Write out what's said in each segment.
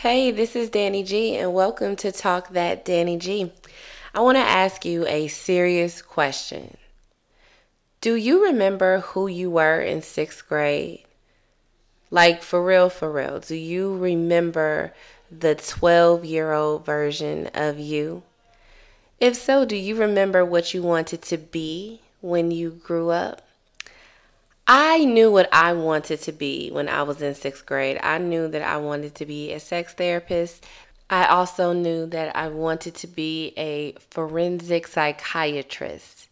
Hey, this is Danny G, and welcome to Talk That Danny G. I want to ask you a serious question. Do you remember who you were in sixth grade? Like, for real, for real. Do you remember the 12 year old version of you? If so, do you remember what you wanted to be when you grew up? I knew what I wanted to be when I was in sixth grade. I knew that I wanted to be a sex therapist. I also knew that I wanted to be a forensic psychiatrist.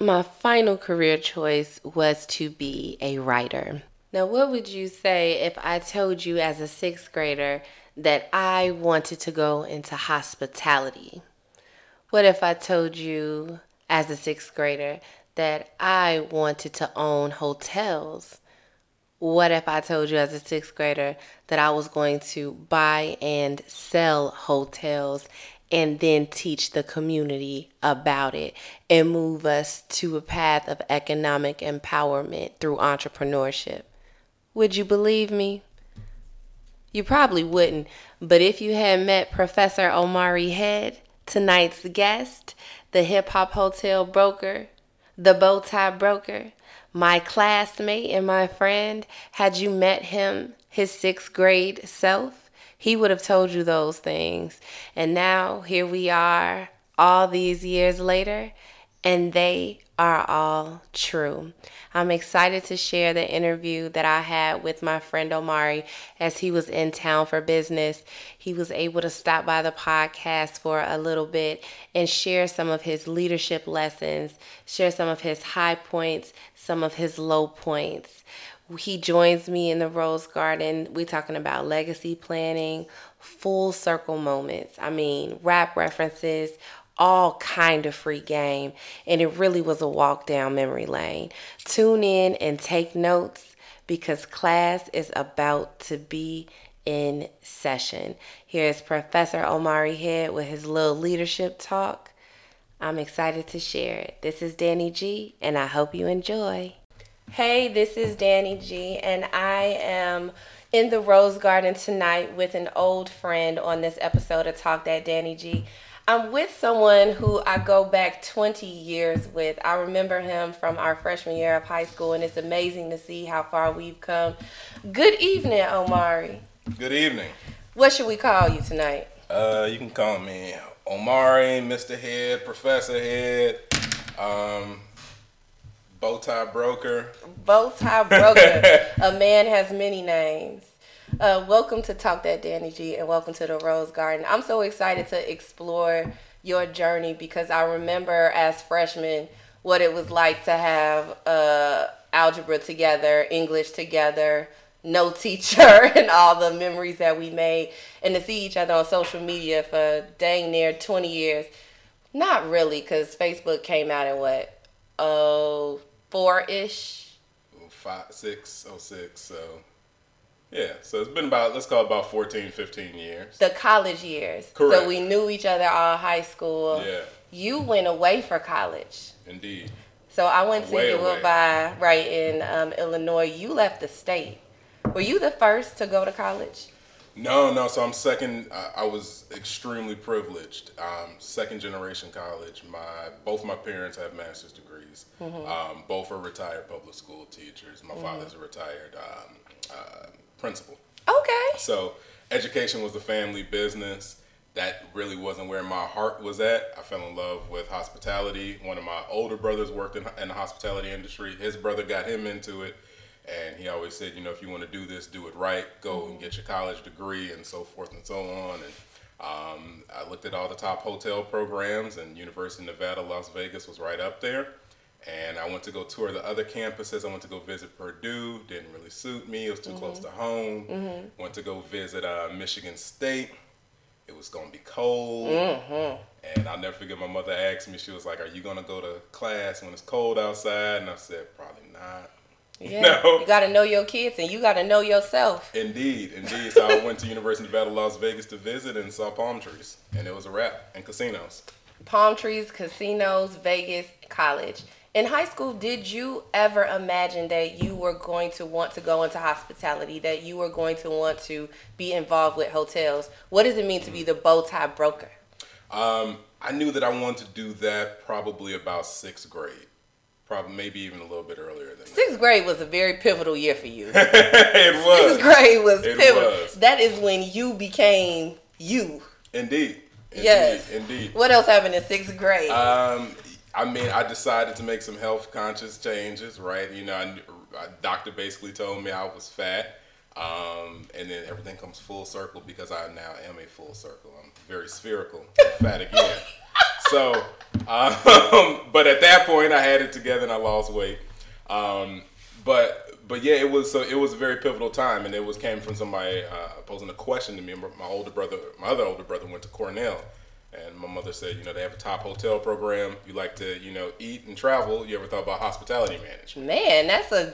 My final career choice was to be a writer. Now, what would you say if I told you as a sixth grader that I wanted to go into hospitality? What if I told you as a sixth grader that I wanted to own hotels. What if I told you as a sixth grader that I was going to buy and sell hotels and then teach the community about it and move us to a path of economic empowerment through entrepreneurship? Would you believe me? You probably wouldn't, but if you had met Professor Omari Head, tonight's guest, the hip hop hotel broker, the bow tie broker, my classmate and my friend, had you met him, his sixth grade self, he would have told you those things. And now here we are, all these years later, and they are all true. I'm excited to share the interview that I had with my friend Omari as he was in town for business. He was able to stop by the podcast for a little bit and share some of his leadership lessons, share some of his high points, some of his low points. He joins me in the Rose Garden. We're talking about legacy planning, full circle moments. I mean, rap references, all kind of free game and it really was a walk down memory lane. Tune in and take notes because class is about to be in session. Here's professor omari head with his little leadership talk. I'm excited to share it. This is danny g and i hope you enjoy. Hey this is danny g and i am in the rose garden tonight with an old friend on this episode of talk that danny g I'm with someone who I go back 20 years with. I remember him from our freshman year of high school, and it's amazing to see how far we've come. Good evening, Omari. Good evening. What should we call you tonight? Uh, you can call me Omari, Mr. Head, Professor Head, um, Bowtie Broker. Bowtie Broker. A man has many names. Uh, welcome to Talk That Danny G and welcome to the Rose Garden. I'm so excited to explore your journey because I remember as freshmen what it was like to have uh, algebra together, English together, no teacher, and all the memories that we made, and to see each other on social media for dang near 20 years. Not really, because Facebook came out in what, oh, four ish? Five, six, oh, six, so yeah, so it's been about, let's call it about 14, 15 years. The college years. Correct. So we knew each other all high school. Yeah. You went away for college. Indeed. So I went Way to away. Goodbye right in um, Illinois. You left the state. Were you the first to go to college? No, no. So I'm second. I, I was extremely privileged. Um, second generation college. My both my parents have master's degrees. Um, both are retired public school teachers. My father's a retired um, uh, principal. Okay. So education was the family business. That really wasn't where my heart was at. I fell in love with hospitality. One of my older brothers worked in, in the hospitality industry. His brother got him into it. And he always said, you know, if you want to do this, do it right. Go and get your college degree and so forth and so on. And um, I looked at all the top hotel programs, and University of Nevada, Las Vegas was right up there. And I went to go tour the other campuses. I went to go visit Purdue. Didn't really suit me. It was too close mm-hmm. to home. Mm-hmm. Went to go visit uh, Michigan State. It was gonna be cold. Mm-hmm. And I'll never forget my mother asked me. She was like, "Are you gonna go to class when it's cold outside?" And I said, "Probably not." Yeah. No. You got to know your kids and you got to know yourself. Indeed, indeed. So I went to University of Nevada, Las Vegas to visit and saw palm trees, and it was a wrap and casinos. Palm trees, casinos, Vegas, college. In high school, did you ever imagine that you were going to want to go into hospitality, that you were going to want to be involved with hotels? What does it mean to be the bow tie broker? Um, I knew that I wanted to do that probably about sixth grade. Probably maybe even a little bit earlier than Sixth that. grade was a very pivotal year for you. it was. Sixth grade was it pivotal. Was. That is when you became you. Indeed. Indeed. Yes. Indeed. What else happened in sixth grade? Um, I mean, I decided to make some health conscious changes, right? You know, I, a doctor basically told me I was fat. Um, and then everything comes full circle because I now am a full circle. I'm very spherical, fat again. So, um, but at that point, I had it together and I lost weight. Um, but but yeah, it was so it was a very pivotal time, and it was came from somebody uh, posing a question to me. My older brother, my other older brother, went to Cornell, and my mother said, you know, they have a top hotel program. You like to, you know, eat and travel. You ever thought about hospitality management? Man, that's a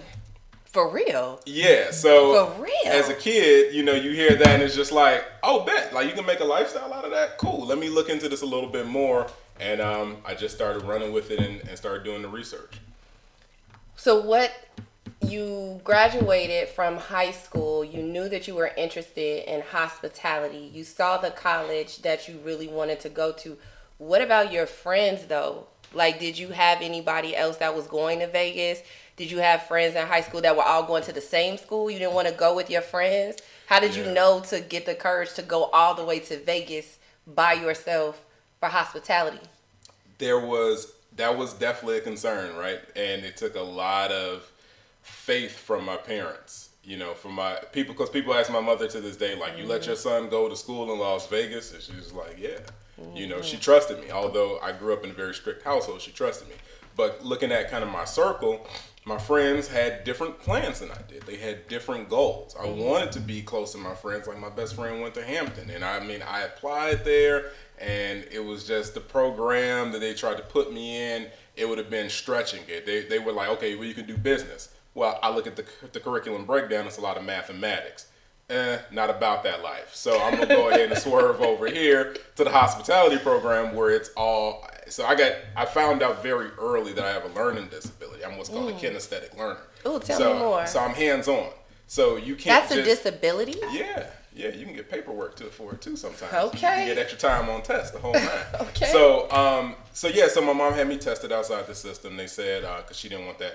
for real. Yeah. So for real. As a kid, you know, you hear that and it's just like, oh, bet, like you can make a lifestyle out of that. Cool. Let me look into this a little bit more. And um, I just started running with it and, and started doing the research. So what you graduated from high school, you knew that you were interested in hospitality. You saw the college that you really wanted to go to. What about your friends though? Like did you have anybody else that was going to Vegas? Did you have friends in high school that were all going to the same school? You didn't want to go with your friends? How did yeah. you know to get the courage to go all the way to Vegas by yourself for hospitality? There was that was definitely a concern, right? And it took a lot of faith from my parents. You know, from my people, because people ask my mother to this day, like, mm-hmm. "You let your son go to school in Las Vegas?" And she's like, "Yeah." Mm-hmm. You know, she trusted me. Although I grew up in a very strict household, she trusted me. But looking at kind of my circle, my friends had different plans than I did. They had different goals. I mm-hmm. wanted to be close to my friends. Like my best friend went to Hampton, and I mean, I applied there, and it was just the program that they tried to put me in. It would have been stretching it. They, they were like, okay, well, you can do business. Well, I look at the, the curriculum breakdown, it's a lot of mathematics. Eh, not about that life. So I'm gonna go ahead and swerve over here to the hospitality program where it's all. So I got, I found out very early that I have a learning disability. I'm what's called mm. a kinesthetic learner. Oh, tell so, me more. So I'm hands on. So you can't. That's just, a disability. Yeah, yeah. You can get paperwork to for it too sometimes. Okay. You get extra time on test the whole nine. okay. So um, so yeah. So my mom had me tested outside the system. They said because uh, she didn't want that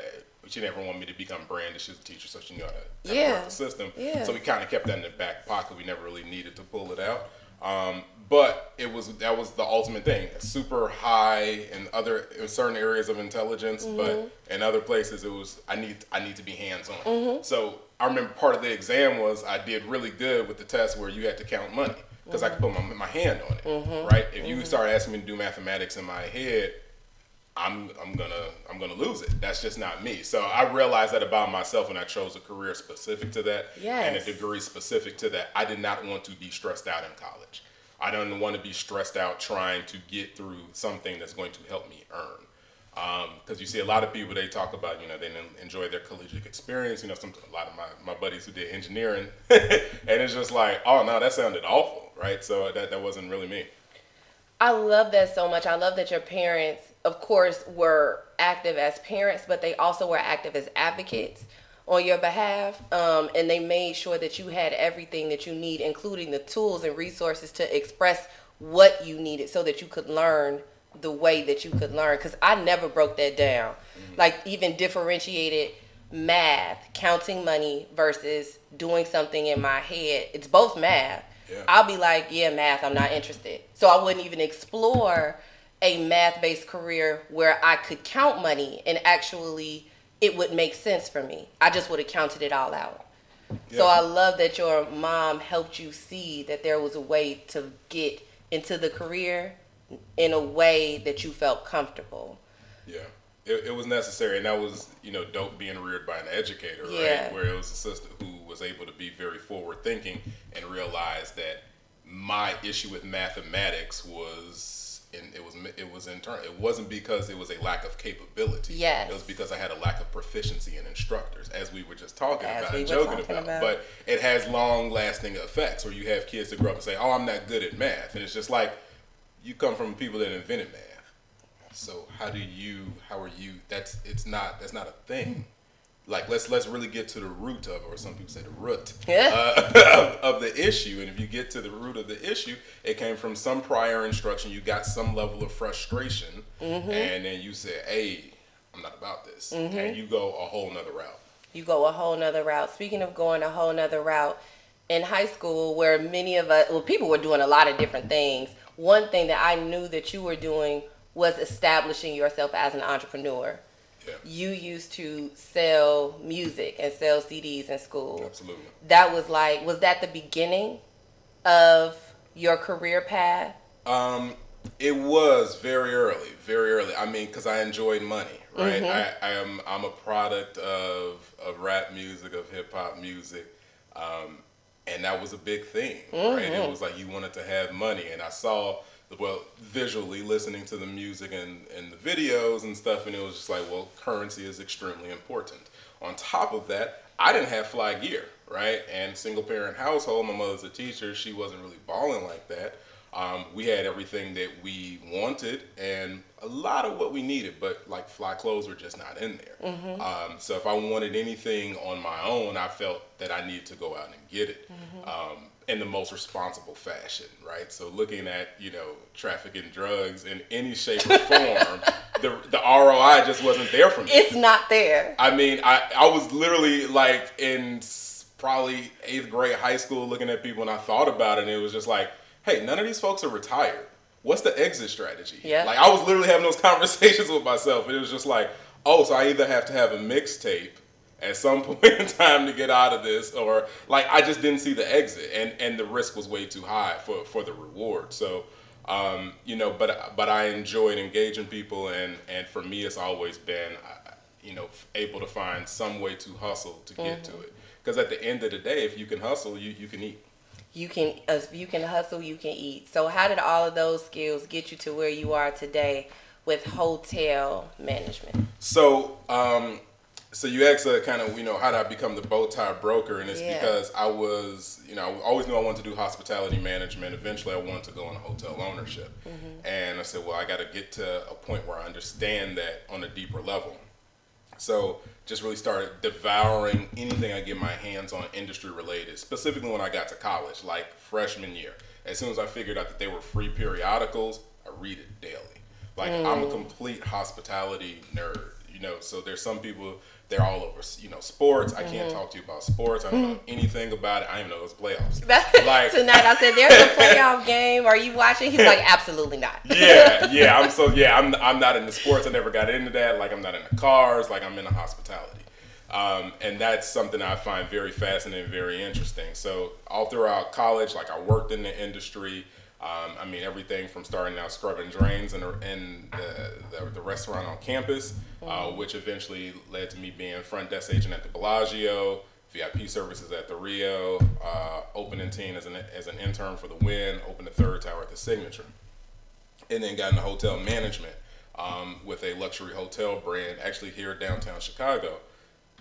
she never wanted me to become branded. She was a teacher, so she knew how to, yeah. work the system. Yeah. So we kind of kept that in the back pocket. We never really needed to pull it out. Um, but it was that was the ultimate thing. Super high in other in certain areas of intelligence, mm-hmm. but in other places it was I need I need to be hands on. Mm-hmm. So I remember part of the exam was I did really good with the test where you had to count money because mm-hmm. I could put my, my hand on it. Mm-hmm. Right? If you mm-hmm. start asking me to do mathematics in my head, I'm I'm gonna I'm gonna lose it. That's just not me. So I realized that about myself when I chose a career specific to that yes. and a degree specific to that. I did not want to be stressed out in college. I don't want to be stressed out trying to get through something that's going to help me earn. Because um, you see a lot of people they talk about you know they enjoy their collegiate experience. You know, some a lot of my, my buddies who did engineering, and it's just like oh no that sounded awful, right? So that that wasn't really me. I love that so much. I love that your parents of course, were active as parents, but they also were active as advocates on your behalf. Um, and they made sure that you had everything that you need, including the tools and resources to express what you needed so that you could learn the way that you could learn. Because I never broke that down. Mm-hmm. Like, even differentiated math, counting money versus doing something in my head. It's both math. Yeah. I'll be like, yeah, math, I'm not interested. So I wouldn't even explore a math based career where I could count money and actually it would make sense for me. I just would have counted it all out. Yeah. So I love that your mom helped you see that there was a way to get into the career in a way that you felt comfortable. Yeah. It, it was necessary and that was, you know, dope being reared by an educator, yeah. right? Where it was a sister who was able to be very forward thinking and realize that my issue with mathematics was and it was it was internal. It wasn't because it was a lack of capability. Yes. It was because I had a lack of proficiency in instructors, as we were just talking as about we and joking about. about. But it has long lasting effects where you have kids that grow up and say, "Oh, I'm not good at math," and it's just like you come from people that invented math. So how do you? How are you? That's it's not. That's not a thing. Like let's let's really get to the root of, or some people say the root Yeah. uh, of, of the issue. And if you get to the root of the issue, it came from some prior instruction. You got some level of frustration, Mm-hmm. and then you said, "Hey, I'm not about this," and you go a whole nother route. you go a whole nother route. Speaking of going a whole nother route, in high school, where many of us, well, people were doing a lot of different things. One thing that I knew that you were doing was establishing yourself as an entrepreneur. Yeah, You used to sell music and sell CDs in school. absolutely. That was like, was that the beginning of your career path? Um, it was very early, very early. I mean, because I enjoyed money, right? I, I am I'm a product of of rap music, of hip hop music, um, and that was a big thing, right? It was like you wanted to have money, and I saw well visually listening to the music and and the videos and stuff, and it was just like, well, currency is extremely important. On top of that, I didn't have fly gear, right? And single parent household, my mother's a teacher, she wasn't really balling like that. Um, we had everything that we wanted and a lot of what we needed, but like fly clothes were just not in there. Um, so if I wanted anything on my own, I felt that I needed to go out and get it um, in the most responsible fashion, right? So looking at you know trafficking drugs in any shape or form, the the ROI just wasn't there for me. It's not there. I mean, I, I was literally like in probably eighth grade high school looking at people and I thought about it and it was just like, hey, none of these folks are retired. What's the exit strategy? Yeah. Like I was literally having those conversations with myself and it was just like, oh, so I either have to have a mixtape at some point in time to get out of this or like I just didn't see the exit and, and the risk was way too high for, for the reward. So um, you know, but but I enjoyed engaging people, and and for me, it's always been, uh, you know, able to find some way to hustle to get to it. Because at the end of the day, if you can hustle, you you can eat. You can, uh, you can hustle, you can eat. So, how did all of those skills get you to where you are today with hotel management? So, um, so you asked uh, kind of, you know, how did I become the bow tie broker? And it's Yeah. because I was, you know, I always knew I wanted to do hospitality management. Eventually, I wanted to go into hotel ownership. And I said, well, I got to get to a point where I understand that on a deeper level. So just really started devouring anything I get my hands on industry related, specifically when I got to college, like freshman year. As soon as I figured out that they were free periodicals, I read it daily. Like I'm a complete hospitality nerd, you know. So there's some people they're all over, you know, sports. I can't talk to you about sports. I don't know anything about it. I don't even know it's playoffs. Like Tonight, I said, "There's a playoff game. Are you watching?" He's like, "Absolutely not." yeah, yeah. I'm so yeah. I'm I'm not into sports. I never got into that. Like I'm not into cars. Like I'm in into hospitality, um, and that's something I find very fascinating, very interesting. So all throughout college, like I worked in the industry. Um, I mean everything from starting out scrubbing drains in, the, in the, the, the restaurant on campus, uh, which eventually led to me being front desk agent at the Bellagio, VIP services at the Rio, uh, opening team as an as an intern for the Wynn, opened the third tower at the Signature and then got into hotel management um, with a luxury hotel brand actually here downtown Chicago.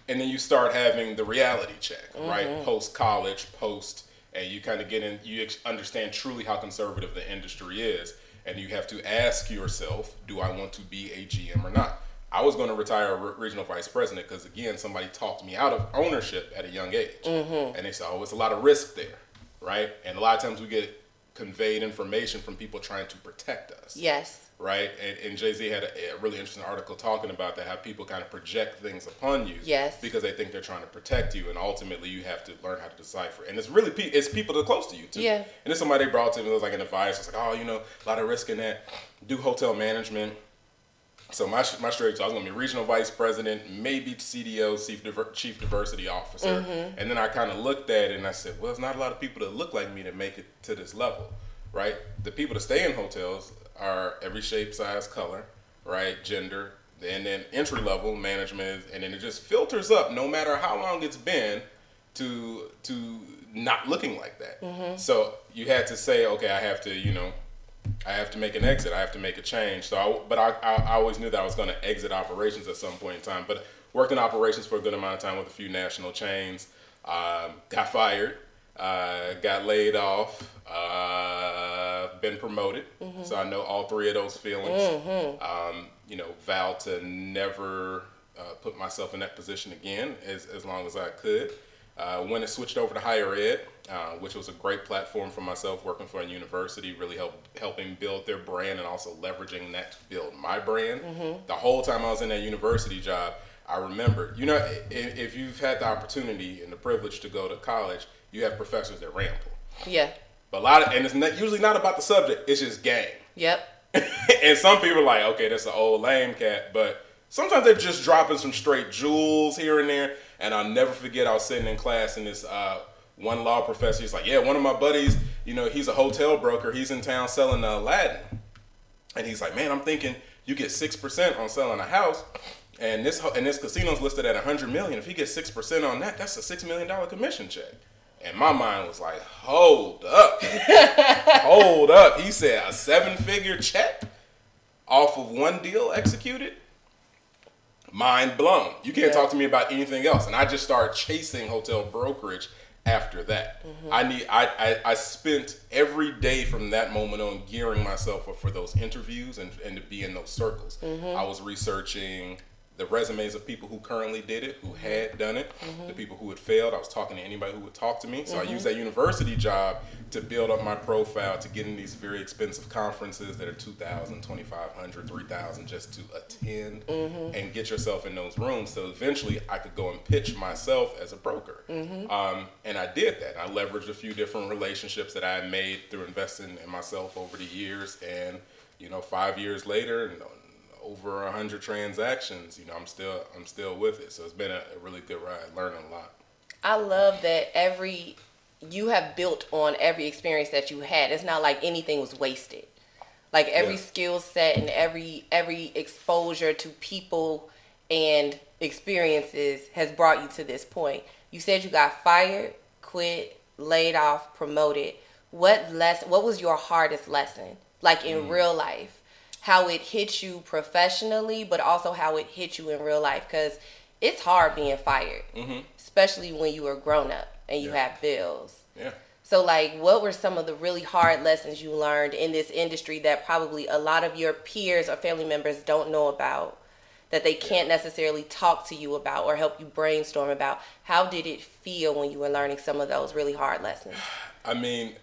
And then you start having the reality check, right? Post college, post, and you kind of get in, you understand truly how conservative the industry is. And you have to ask yourself, do I want to be a GM or not? I was going to retire a re- regional vice president because, again, somebody talked me out of ownership at a young age. Mm-hmm. And they said, oh, it's a lot of risk there, right? And a lot of times we get conveyed information from people trying to protect us Yes. right? And, and Jay Z had a, a really interesting article talking about that how people kind of project things upon you, Yes. because they think they're trying to protect you, and ultimately you have to learn how to decipher. And it's really pe- it's people that are close to you too. Yeah. And then somebody brought to me it was like an advice. It's like, oh, you know, a lot of risk in that. Do hotel management. So my my strategy, I was going to be regional vice president, maybe CDO, chief, diver, chief diversity officer, Mm-hmm. and then I kind of looked at it and I said, well, there's not a lot of people that look like me that make it to this level, right? The people that stay in hotels are every shape, size, color, right, gender, and then entry level management, and then it just filters up, no matter how long it's been, to to not looking like that. So you had to say, okay, I have to, you know, I have to make an exit. I have to make a change. So, I, but I, I, always knew that I was going to exit operations at some point in time. But worked in operations for a good amount of time with a few national chains. Um, got fired. Uh, got laid off. Uh, been been promoted, mm-hmm. so I know all three of those feelings. Mm-hmm. Um, you know, vowed to never uh, put myself in that position again as, as long as I could. Uh, when it switched over to higher ed, uh, which was a great platform for myself working for a university, really help, helping build their brand and also leveraging that to build my brand. Mm-hmm. The whole time I was in that university job, I remember, you know, if, if you've had the opportunity and the privilege to go to college, you have professors that ramble. Yeah. But a lot of, and it's not, usually not about the subject, it's just game. Yep. and some people are like, okay, that's an old lame cat, but sometimes they're just dropping some straight jewels here and there. And I'll never forget, I was sitting in class and this uh, one law professor, he's like, yeah, one of my buddies, you know, he's a hotel broker. He's in town selling uh, Aladdin. And he's like, man, I'm thinking you get 6% on selling a house. And this and this casino's listed at 100 million. If he gets 6% on that, that's a $6 million commission check. And my mind was like, hold up. hold up. He said a seven figure check off of one deal executed mind blown. You can't yeah. talk to me about anything else. And I just started chasing hotel brokerage after that. Mm-hmm. I need I, I, I spent every day from that moment on gearing myself up for those interviews and, and to be in those circles. Mm-hmm. I was researching the resumes of people who currently did it, who had done it, mm-hmm. the people who had failed. I was talking to anybody who would talk to me. So mm-hmm. I used that university job to build up my profile, to get in these very expensive conferences that are 2,000, 2,500, 3,000 just to attend mm-hmm. and get yourself in those rooms. So eventually I could go and pitch myself as a broker. Um, and I did that. I leveraged a few different relationships that I had made through investing in myself over the years. And, you know, five years later, over a hundred transactions. You know, I'm still I'm still with it. So it's been a, a really good ride, learning a lot. I love that every you have built on every experience that you had. It's not like anything was wasted. Like every yeah. skill set and every every exposure to people and experiences has brought you to this point. You said you got fired, quit, laid off, promoted. What less what was your hardest lesson? Like in mm. real life? How it hit you professionally, but also how it hit you in real life. Because it's hard being fired, mm-hmm. especially when you are grown up and you yeah. have bills. Yeah. So, like, what were some of the really hard lessons you learned in this industry that probably a lot of your peers or family members don't know about, that they can't necessarily talk to you about or help you brainstorm about? How did it feel when you were learning some of those really hard lessons? I mean,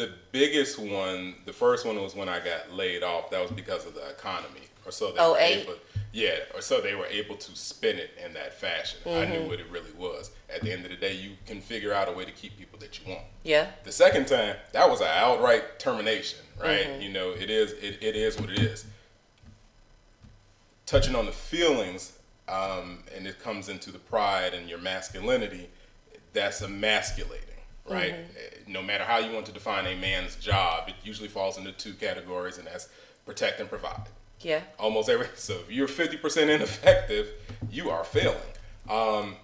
the biggest one, the first one was when I got laid off. That was because of the economy, or so they oh, were eight? able. Yeah, or so they were able to spin it in that fashion. Mm-hmm. I knew mm-hmm. what it really was. At the end of the day, you can figure out a way to keep people that you want. Yeah. The second time, that was an outright termination, right? Mm-hmm. You know, it is it, it is what it is. Touching on the feelings, um, and it comes into the pride and your masculinity. That's emasculating right? Mm-hmm. No matter how you want to define a man's job, it usually falls into two categories, and that's protect and provide. Yeah. Almost every so if you're 50% ineffective, you are failing. Um,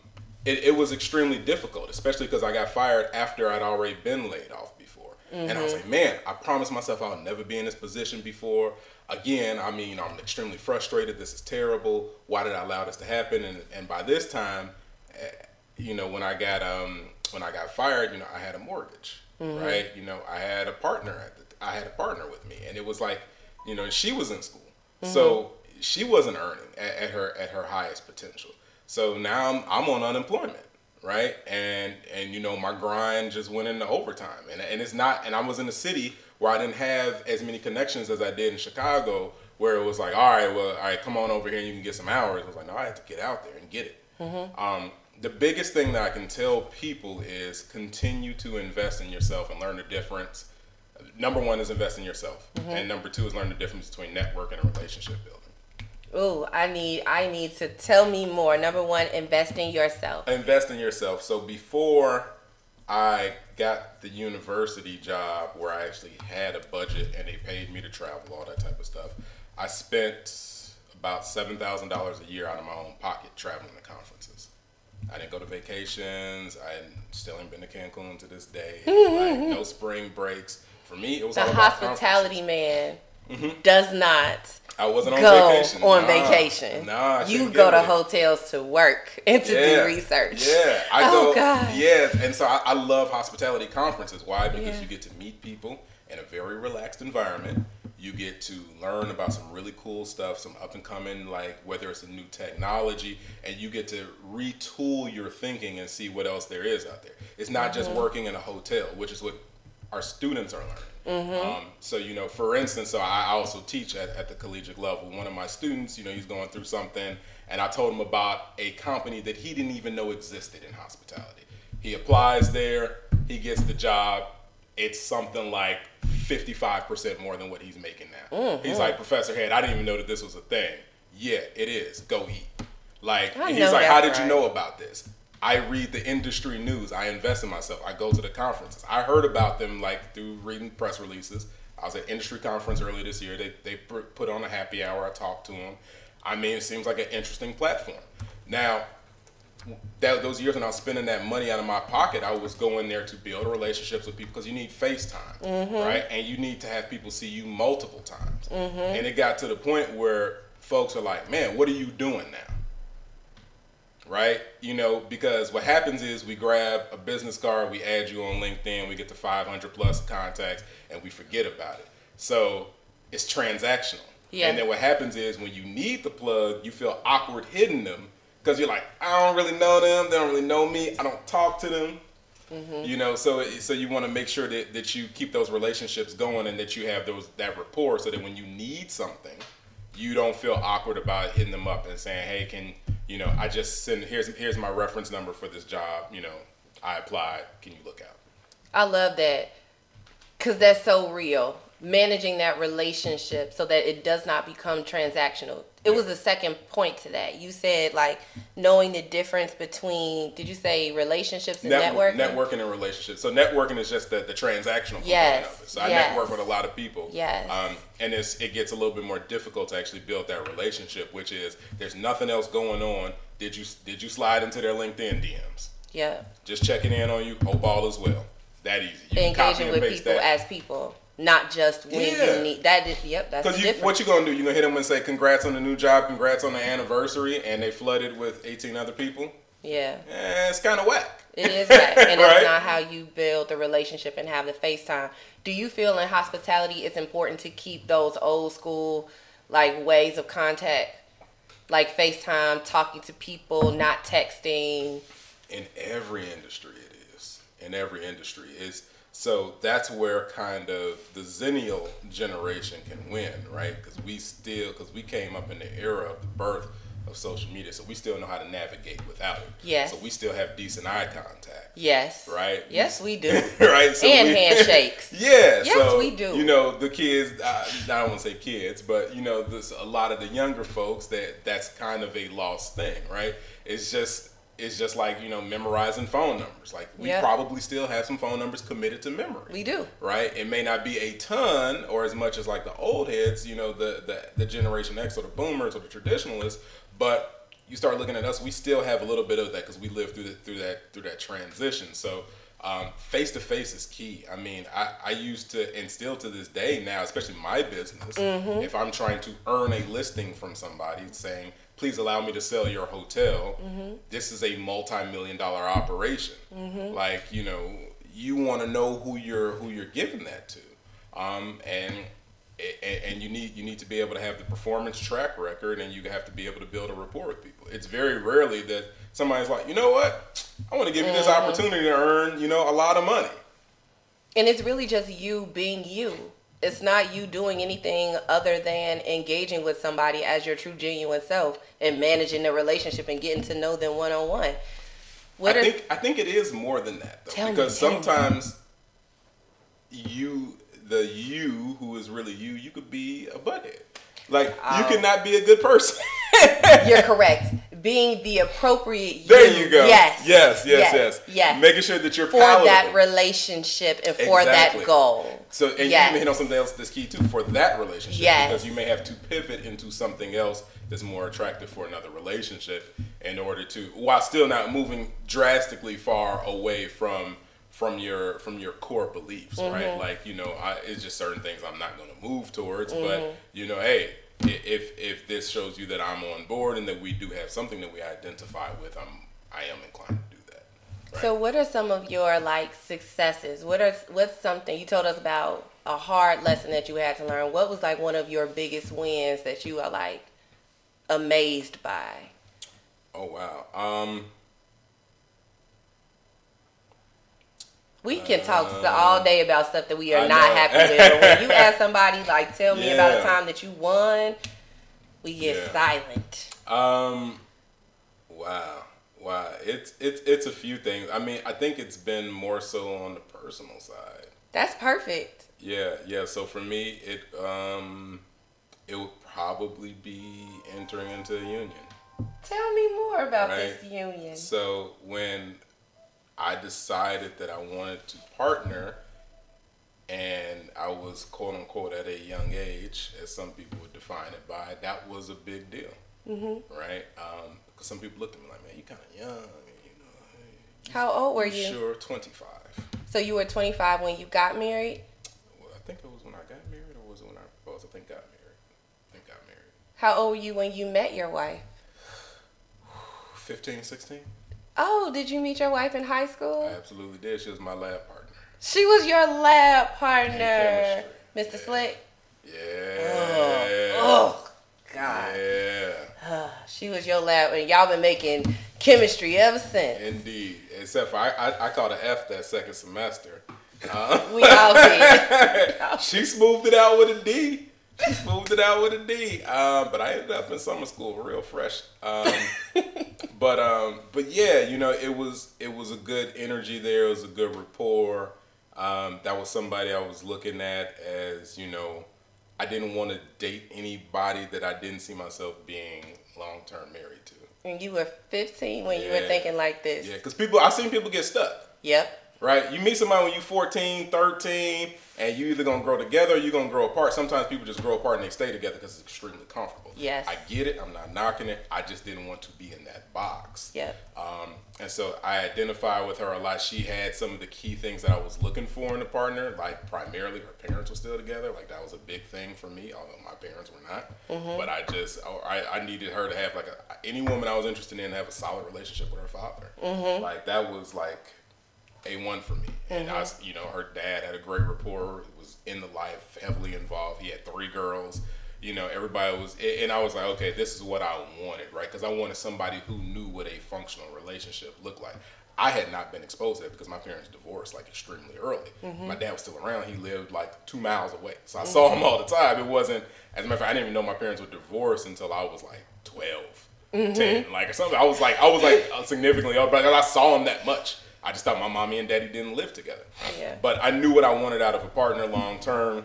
it, it, was extremely difficult, especially because I got fired after I'd already been laid off before. Mm-hmm. And I was mm-hmm. like, man, I promised myself I'll never be in this position before. Again, I mean, I'm extremely frustrated. This is terrible. Why did I allow this to happen? And, and by this time, eh, you know, when I got um, when I got fired, you know, I had a mortgage, mm-hmm. right? You know, I had a partner at the, I had a partner with me, and it was like, you know, she was in school, mm-hmm. so she wasn't earning at, at, her at her highest potential. So now I'm I'm on unemployment, right? And and you know, my grind just went into overtime, and and it's not, and I was in a city where I didn't have as many connections as I did in Chicago, where it was like, all right, well, all right, come on over here and you can get some hours. I was like, no, I have to get out there and get it. Mm-hmm. Um, the biggest thing that I can tell people is continue to invest in yourself and learn the difference. Number one is invest in yourself, mm-hmm. and number two is learn the difference between network and relationship building. Oh, I need I need to tell me more. Number one, invest in yourself. Invest in yourself. So before I got the university job where I actually had a budget and they paid me to travel, all that type of stuff, I spent about seven thousand dollars a year out of my own pocket traveling to conferences. I didn't go to vacations. I still ain't been to Cancun to this day. like, no spring breaks. For me, it was the hospitality man mm-hmm. does not I wasn't on go vacation. on Nah. vacation. Nah, you go to it. hotels to work and to Yeah. do research. Yeah, I Oh, go. God. Yeah, and so I, I love hospitality conferences. Why? Because Yeah. you get to meet people in a very relaxed environment. You get to learn about some really cool stuff, some up and coming, like whether it's a new technology, and you get to retool your thinking and see what else there is out there. It's not just Mm-hmm. working in a hotel, which is what our students are learning. Mm-hmm. Um, so you know, for instance, so I also teach at, at the collegiate level. One of my students, you know, he's going through something, and I told him about a company that he didn't even know existed in hospitality. He applies there, he gets the job. It's something like fifty-five percent more than what he's making now. Mm-hmm. He's like, Professor Head, I didn't even know that this was a thing. Yeah, it is. Go eat. Like I he's like, how did you know about this? I read the industry news. I invest in myself. I go to the conferences. I heard about them like through reading press releases. I was at industry conference earlier this year. They they put on a happy hour. I talked to them. I mean, it seems like an interesting platform. Now, that those years when I was spending that money out of my pocket, I was going there to build relationships with people because you need FaceTime, mm-hmm. right? And you need to have people see you multiple times. Mm-hmm. And it got to the point where folks are like, "Man, what are you doing now?" right? You know, because what happens is we grab a business card, we add you on LinkedIn, we get to 500 plus contacts, and we forget about it. So it's transactional. Yeah. And then what happens is when you need the plug, you feel awkward hitting them because you're like, I don't really know them, they don't really know me, I don't talk to them. Mm-hmm. You know, so so you want to make sure that, that you keep those relationships going and that you have those that rapport, so that when you need something, you don't feel awkward about hitting them up and saying, "Hey, can you know? I just send here's here's my reference number for this job. You know, I applied. Can you look out?" I love that because that's so real. Managing that relationship so that it does not become transactional. It was the second point to that. You said like knowing the difference between. Did you say relationships and Network- networking? networking and relationships. So networking is just the, the transactional component Yes, of it. So I network with a lot of people. Yes. Um, and it's it gets a little bit more difficult to actually build that relationship, which is there's nothing else going on. Did you did you slide into their LinkedIn DMs? Yeah, Just checking in on you. Hope all is well. That easy. You engaging and with people that. as people, not just when Yeah. you need. That is, yep, that's Because you, what you gonna do? You gonna hit them and say, "Congrats on the new job, congrats on the anniversary," and they flooded with eighteen other people. yeah. Eh, it's kind of whack. It is that, and Right? it's not how you build the relationship and have the FaceTime. Do you feel in hospitality it's important to keep those old school like ways of contact, like FaceTime, talking to people, not texting? in every industry it is in every industry is so that's where kind of the Xennial generation can win right because we still because we came up in the era of the birth of social media so we still know how to navigate without it Yes. so we still have decent eye contact Yes. Right. Yes, we do. right so And we- handshakes. yeah Yes, so, we do. you know the kids uh, i don't want to say kids but you know there's a lot of the younger folks that that's kind of a lost thing right it's just it's just like you know memorizing phone numbers like we Yeah. probably still have some phone numbers committed to memory We do. right it may not be a ton or as much as like the old heads you know the the, the generation x or the boomers or the traditionalists but you start looking at us we still have a little bit of that because we lived through the, through that through that transition so face to face is key i mean I, I used to and still to this day now especially my business Mm-hmm. if i'm trying to earn a listing from somebody saying please allow me to sell your hotel Mm-hmm. this is a multi-million dollar operation Mm-hmm. like you know you want to know who you're who you're giving that to um, and and you need you need to be able to have the performance track record and you have to be able to build a rapport with people it's very rarely that somebody's like you know what i want to give you this Mm-hmm. opportunity to earn you know a lot of money And it's really just you being you. It's not you doing anything other than engaging with somebody as your true genuine self and managing the relationship and getting to know them one on one. What I are think I think it is more than that though, me, because me. sometimes you, the you who is really you, you could be a butthead. Like you um, Oh. could not be a good person. you're correct. Being the appropriate you. there you go. Yes. yes, yes, yes. Yes. Making sure that you're for palatable. that relationship and for Exactly. that goal. So, and Yes. you hit on something else that's key too for that relationship Yes. because you may have to pivot into something else that's more attractive for another relationship in order to, while still not moving drastically far away from from your from your core beliefs, Mm-hmm. right? Like you know, I, it's just certain things I'm not going to move towards, Mm-hmm. but you know, hey, if if this shows you that I'm on board and that we do have something that we identify with, I'm I am inclined to do that. Right? So, what are some of your like successes? What are what's something you told us about a hard lesson that you had to learn? What was like one of your biggest wins that you are like amazed by? Oh wow. Um we can talk all day about stuff that we are I not know. happy with. But when you ask somebody like, tell me yeah. about a time that you won, we get yeah. silent. Um, wow, wow. It's it's it's a few things. I mean, I think it's been more so on the personal side. That's perfect. Yeah, yeah. So for me, it um, it would probably be entering into a union. Tell me more about right? this union. So when I decided that I wanted to partner, and I was quote unquote at a young age, as some people would define it by. That was a big deal, mm-hmm. right? Because um, some people looked at me like, "Man, you kind of young." You know, How old were you? Sure, twenty five. So you were twenty five when you got married. Well, I think it was when I got married, or was it when I proposed? I think got married. I think got married. How old were you when you met your wife? 15, 16. Oh, did you meet your wife in high school? I absolutely did. She was my lab partner. She was your lab partner, Mr. Yeah. Slick. Yeah. Oh, oh God. Yeah. she was your lab, and y'all been making chemistry ever since. Indeed. Except for I, I, I caught an F that second semester. Uh, we all did. she smoothed it out with a D. She smoothed it out with a D. Um, but I ended up in summer school real fresh. Um, but um, but yeah, you know, it was it was a good energy there. It was a good rapport. Um, that was somebody I was looking at as you know. I didn't want to date anybody that I didn't see myself being long term married to. And you were 15 when yeah. you were thinking like this. Yeah, because people, I've seen people get stuck. Yep right? You meet somebody when you're 14, 13, and you either gonna grow together or you're gonna grow apart. Sometimes people just grow apart and they stay together because it's extremely comfortable. Yes. I get it. I'm not knocking it. I just didn't want to be in that box. Yeah. Um, and so I identify with her a lot. She had some of the key things that I was looking for in a partner. Like primarily, her parents were still together. Like that was a big thing for me, although my parents were not. Mm-hmm. But I just I, I needed her to have like a, any woman I was interested in have a solid relationship with her father. Mm-hmm. Like that was like a one for me. And mm-hmm. I, you know, her dad had a great rapport. Was in the life, heavily involved. He had three girls. You know, everybody was, and I was like, okay, this is what I wanted, right? Because I wanted somebody who knew what a functional relationship looked like. I had not been exposed to it because my parents divorced like extremely early. Mm-hmm. My dad was still around. He lived like two miles away. So I mm-hmm. saw him all the time. It wasn't, as a matter of fact, I didn't even know my parents were divorced until I was like 12, mm-hmm. 10, like or something. I was like, I was like significantly older, but I saw him that much. I just thought my mommy and daddy didn't live together. Yeah. But I knew what I wanted out of a partner long term.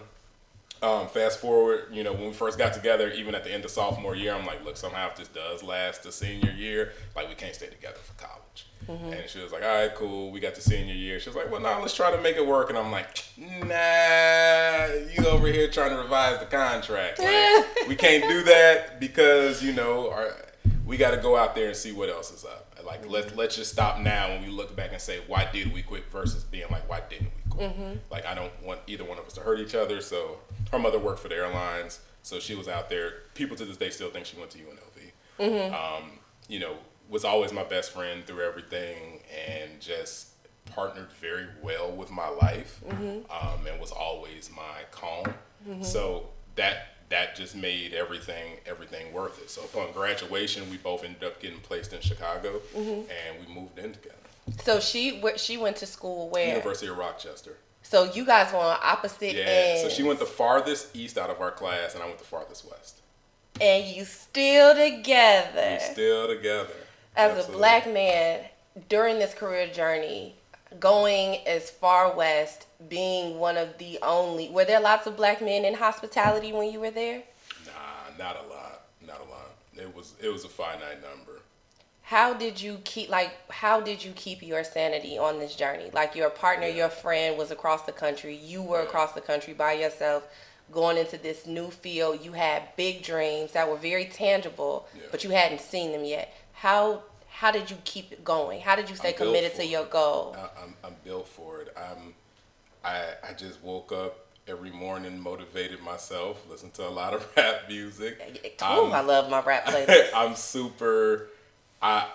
Um, fast forward, you know, when we first got together, even at the end of sophomore year, I'm like, look, somehow if this does last to senior year, like we can't stay together for college. Mm-hmm. And she was like, all right, cool. We got the senior year. She was like, well, now let's try to make it work. And I'm like, nah, you over here trying to revise the contract. Like, we can't do that because, you know, our, we got to go out there and see what else is up. Like let's let's just stop now when we look back and say why did we quit versus being like why didn't we quit? Mm-hmm. Like I don't want either one of us to hurt each other. So her mother worked for the airlines, so she was out there. People to this day still think she went to UNLV. Mm-hmm. Um, you know, was always my best friend through everything, and just partnered very well with my life, mm-hmm. um, and was always my calm. Mm-hmm. So that that just made everything everything worth it. So upon graduation, we both ended up getting placed in Chicago, mm-hmm. and we moved in together. So she she went to school where University of Rochester. So you guys were on opposite yeah, ends. so she went the farthest east out of our class, and I went the farthest west. And you still together. Still together. As Absolutely. a black man during this career journey, going as far west, being one of the only. Were there lots of black men in hospitality when you were there? Nah, not a lot. Not a lot. It was it was a finite number. How did you keep like how did you keep your sanity on this journey? Like your partner, yeah. your friend was across the country, you were yeah. across the country by yourself going into this new field. You had big dreams that were very tangible, yeah. but you hadn't seen them yet. How how did you keep it going? How did you stay committed to your goal? I, I'm, I'm built for it. I'm, I, I just woke up every morning, motivated myself, listened to a lot of rap music. I'm- I love my rap playlist. I'm super. I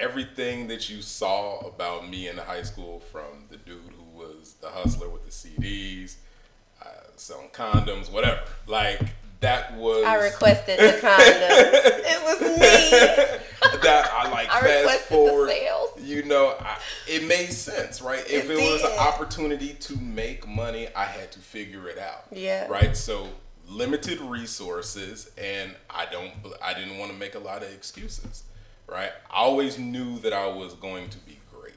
everything that you saw about me in high school, from the dude who was the hustler with the CDs, uh, selling condoms, whatever. Like that was. I requested the condoms. it was me. That I like I fast forward. sales. You know, I, it made sense, right? If It it, was an opportunity to make money, I had to figure it out. Yeah. Right. So limited resources, and I don't. I didn't want to make a lot of excuses. Right. I always knew that I was going to be great.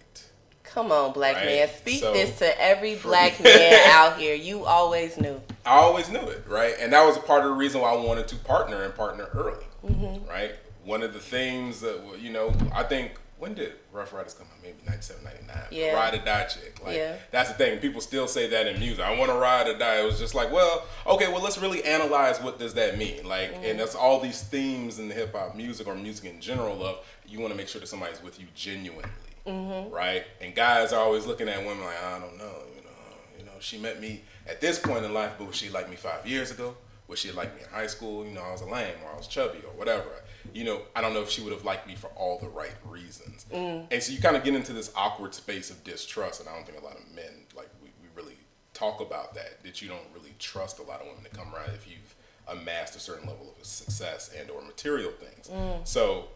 Come on, black Right, man. Speak so- this to every black man out here. You always knew. I always knew it, right? And that was a part of the reason why I wanted to partner and partner early, Mm-hmm. right? One of the things that, you know, I think, when did Ruff Ryders come out? Maybe 97, 99. Yeah. Ride or Die chick. Like, Yeah. that's the thing. People still say that in music. I want to ride or die. It was just like, well, okay, well, let's really analyze what does that mean? Like, Mm-hmm. and that's all these themes in the hip hop music or music in general of you want to make sure that somebody's with you genuinely, Mm-hmm. right? And guys are always looking at women like, I don't know, you know, you know, she met me at this point in life, but was she like me five years ago? Was she like me in high school? You know, I was a lame or I was chubby or whatever. You know, I don't know if she would have liked me for all the right reasons. Mm. And so you kind of get into this awkward space of distrust, and I don't think a lot of men like we, we really talk about that. That you don't really trust a lot of women to come around if you've amassed a certain level of success and or material things. Mm. So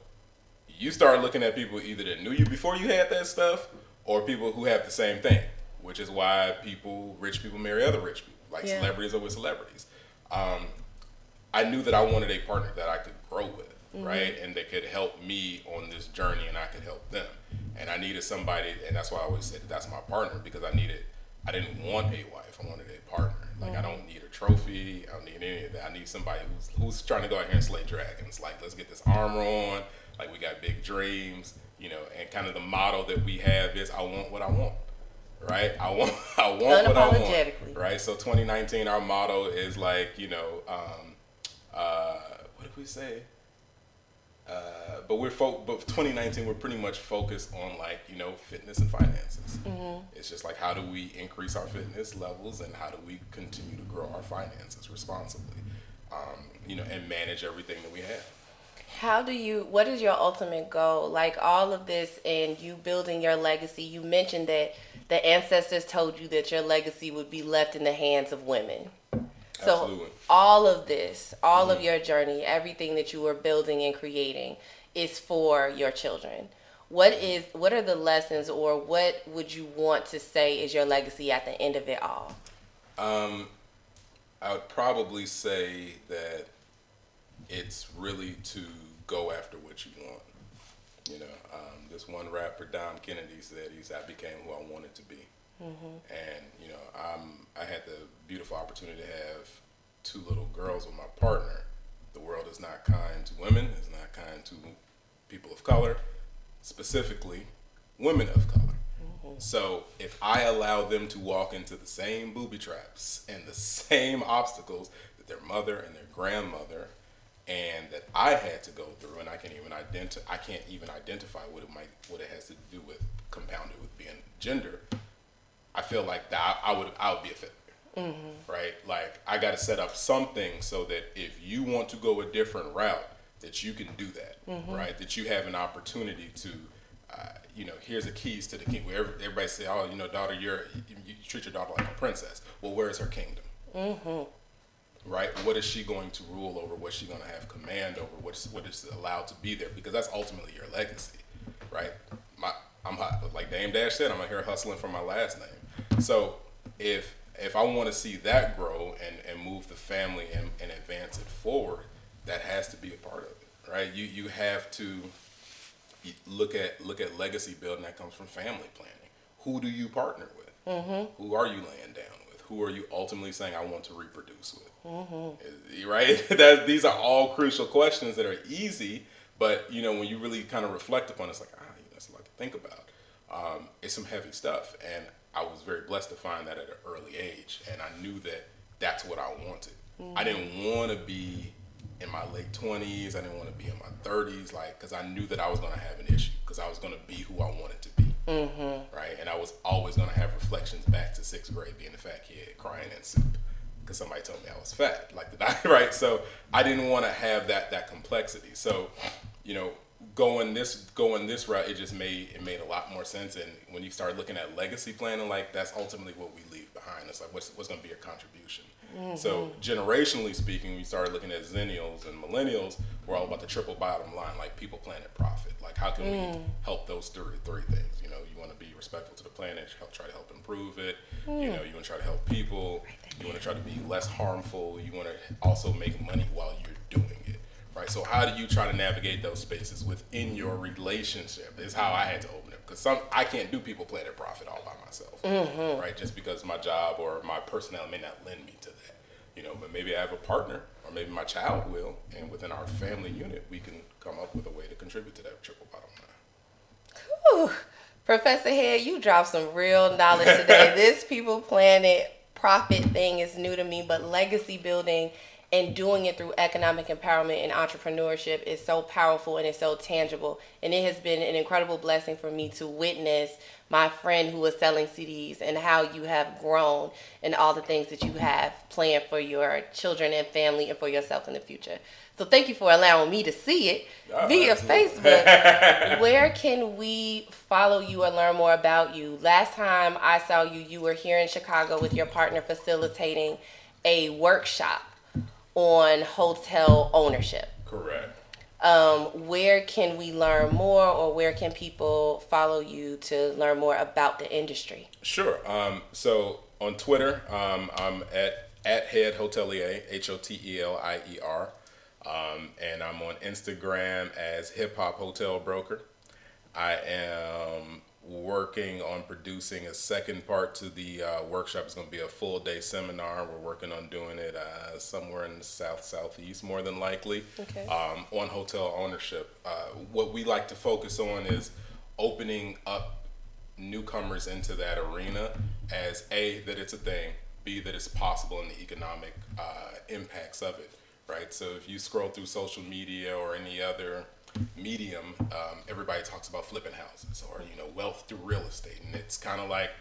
you start looking at people either that knew you before you had that stuff or people who have the same thing, which is why people, rich people, marry other rich people. Like Yeah. celebrities are with celebrities. Um, I knew that I wanted a partner that I could grow with, right? And that could help me on this journey and I could help them. And I needed somebody, and that's why I always said that that's my partner because I needed, I didn't want a wife, I wanted a partner. Like, I don't need a trophy, I don't need any of that. I need somebody who's, who's trying to go out here and slay dragons. Like, let's get this armor on, like, we got big dreams, you know, and kind of the motto that we have is I want what I want. Right, I want, I want what I want. Right, so 2019, our motto is like, you know, um, uh, what did we say? Uh, but we're fo- but 2019 we're pretty much focused on like you know fitness and finances. It's just like how do we increase our fitness levels and how do we continue to grow our finances responsibly, um, you know, and manage everything that we have. How do you, what is your ultimate goal? Like all of this and you building your legacy, you mentioned that the ancestors told you that your legacy would be left in the hands of women. So Absolutely. all of this, all of your journey, everything that you are building and creating is for your children. What is what are the lessons or what would you want to say is your legacy at the end of it all? Um, I would probably say that it's really to go after what you want. You know, um, this one rapper, Dom Kennedy, said he said I became who I wanted to be, and you know, I'm I had the beautiful opportunity to have two little girls with my partner. The world is not kind to women. It's not kind to people of color, specifically women of color. So if I allow them to walk into the same booby traps and the same obstacles that their mother and their grandmother and that I had to go through, and I can't even identify, I can't even identify what it might, what it has to do with compounded with being gender. I feel like that I would, I would be a failure, mm-hmm. right? Like I got to set up something so that if you want to go a different route, that you can do that, mm-hmm. right? That you have an opportunity to uh, you know, here's the keys to the king. Where everybody say, oh, you know, daughter, you're you, you treat your daughter like a princess. Well, where is her kingdom? Mm-hmm. Right? What is she going to rule over? What's she going to have command over? What's what is allowed to be there? Because that's ultimately your legacy, right? My, I'm hot, like Dame Dash said, I'm out here hustling for my last name. So if if I want to see that grow and, and move the family and, and advance it forward, that has to be a part of it, right? You you have to look at look at legacy building that comes from family planning. Who do you partner with? Mm-hmm. Who are you laying down with? Who are you ultimately saying I want to reproduce with? Is- Right? that these are all crucial questions that are easy, but you know when you really kind of reflect upon, it, it's like ah, that's a lot to think about. Um, it's some heavy stuff, and I was very blessed to find that at an early age, and I knew that that's what I wanted. I didn't want to be in my late 20s. I didn't want to be in my 30s, like, because I knew that I was going to have an issue, because I was going to be who I wanted to be. Mm-hmm. Right, and I was always going to have reflections back to sixth grade, being a fat kid crying in soup because somebody told me I was fat, like the diet, right? So I didn't want to have that that complexity. So, you know, going this going this route, it just made it made a lot more sense. And when you start looking at legacy planning, like that's ultimately what we leave behind. It's like what's what's going to be your contribution. Mm-hmm. So generationally speaking, we started looking at Xennials and millennials. We're all about the triple bottom line, like people, planet, profit. Like how can mm. we help those three three things? You know, you want to be respectful to the planet, help try to help improve it. Mm. You know, you want to try to help people. You want to try to be less harmful. You want to also make money while you're doing it. Right. So how do you try to navigate those spaces within your relationship? Is how I had to open it because some I can't do people, planet, profit all by myself. Mm-hmm. Right. Just because my job or my personnel may not lend me to that you know, but maybe I have a partner or maybe my child will, and within our family unit, we can come up with a way to contribute to that triple bottom line. Cool. Professor Head, you dropped some real knowledge today. this people planet profit thing is new to me, but legacy building and doing it through economic empowerment and entrepreneurship is so powerful and it's so tangible. And it has been an incredible blessing for me to witness my friend who was selling CDs and how you have grown and all the things that you have planned for your children and family and for yourself in the future. So thank you for allowing me to see it oh, via. Facebook. Where can we follow you or learn more about you? Last time I saw you, you were here in Chicago with your partner facilitating a workshop on hotel ownership. Correct. Um, where can we learn more or where can people follow you to learn more about the industry? Sure. Um, so on Twitter, um, I'm at, at Head Hotelier, H O T E L I E R. Um, and I'm on Instagram as Hip Hop Hotel Broker. I am working on producing a second part to the uh, workshop. It's going to be a full day seminar. We're working on doing it uh, somewhere in the south southeast, more than likely, okay. um, on hotel ownership. Uh, what we like to focus on is opening up newcomers into that arena as a that it's a thing, b that it's possible, and the economic uh, impacts of it. Right. So if you scroll through social media or any other medium, um, everybody talks about flipping houses or you know wealth through real estate, and it's kind of like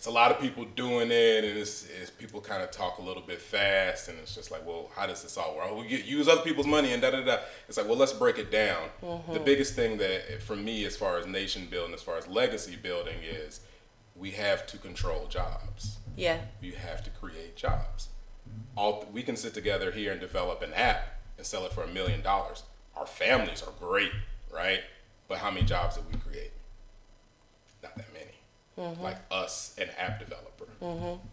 it's a lot of people doing it, and it's, it's people kind of talk a little bit fast, and it's just like, well, how does this all work? Oh, we get, use other people's money and da da da. It's like, well, let's break it down. Mm-hmm. The biggest thing that for me, as far as nation building, as far as legacy building, is we have to control jobs. Yeah, you have to create jobs. All we can sit together here and develop an app and sell it for a million dollars our families are great, right? But how many jobs did we create? Not that many. Mm-hmm. Like us, an app developer. Mm-hmm.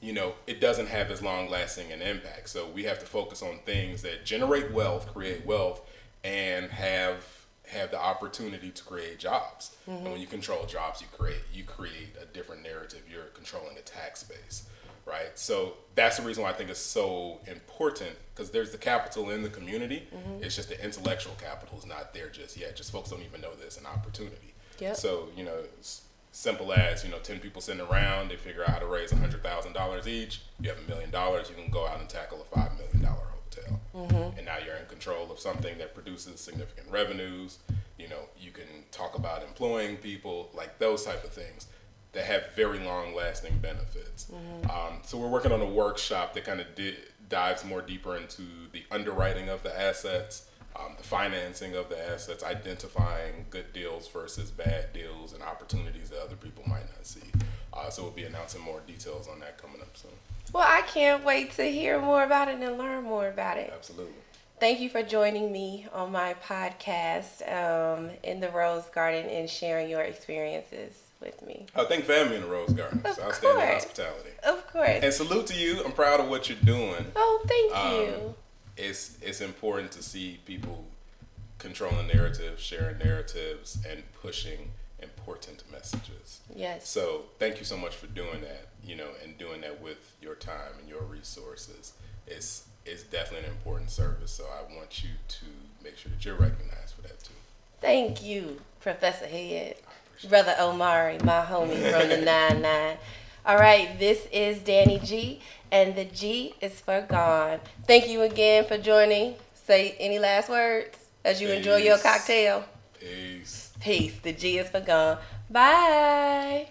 You know, it doesn't have as long lasting an impact. So we have to focus on things that generate wealth, create wealth, and have have the opportunity to create jobs. Mm-hmm. And when you control jobs, you create you create a different narrative. You're controlling a tax base right? So that's the reason why I think it's so important because there's the capital in the community. Mm-hmm. It's just the intellectual capital is not there just yet. Just folks don't even know there's an opportunity. Yep. So you know, it's simple as you know, ten people sitting around, they figure out how to raise hundred thousand dollars each. You have a million dollars, you can go out and tackle a five million dollar hotel, mm-hmm. and now you're in control of something that produces significant revenues. You know, you can talk about employing people, like those type of things that have very long lasting benefits. Mm-hmm. Um, so we're working on a workshop that kind of di- dives more deeper into the underwriting of the assets, um, the financing of the assets, identifying good deals versus bad deals and opportunities that other people might not see. Uh, so we'll be announcing more details on that coming up soon. Well, I can't wait to hear more about it and learn more about it. Absolutely. Thank you for joining me on my podcast um, in the Rose Garden and sharing your experiences with me. I think family in the Rose Garden. Of so I in hospitality. Of course. And salute to you. I'm proud of what you're doing. Oh, thank um, you. It's it's important to see people controlling narratives, sharing narratives, and pushing important messages. Yes. So thank you so much for doing that. You know, and doing that with your time and your resources. It's it's definitely an important service. So I want you to make sure that you're recognized for that too. Thank you, Professor Head. Brother Omari, my homie from the 9 9. All right, this is Danny G, and the G is for gone. Thank you again for joining. Say any last words as you Peace. enjoy your cocktail. Peace. Peace. The G is for gone. Bye.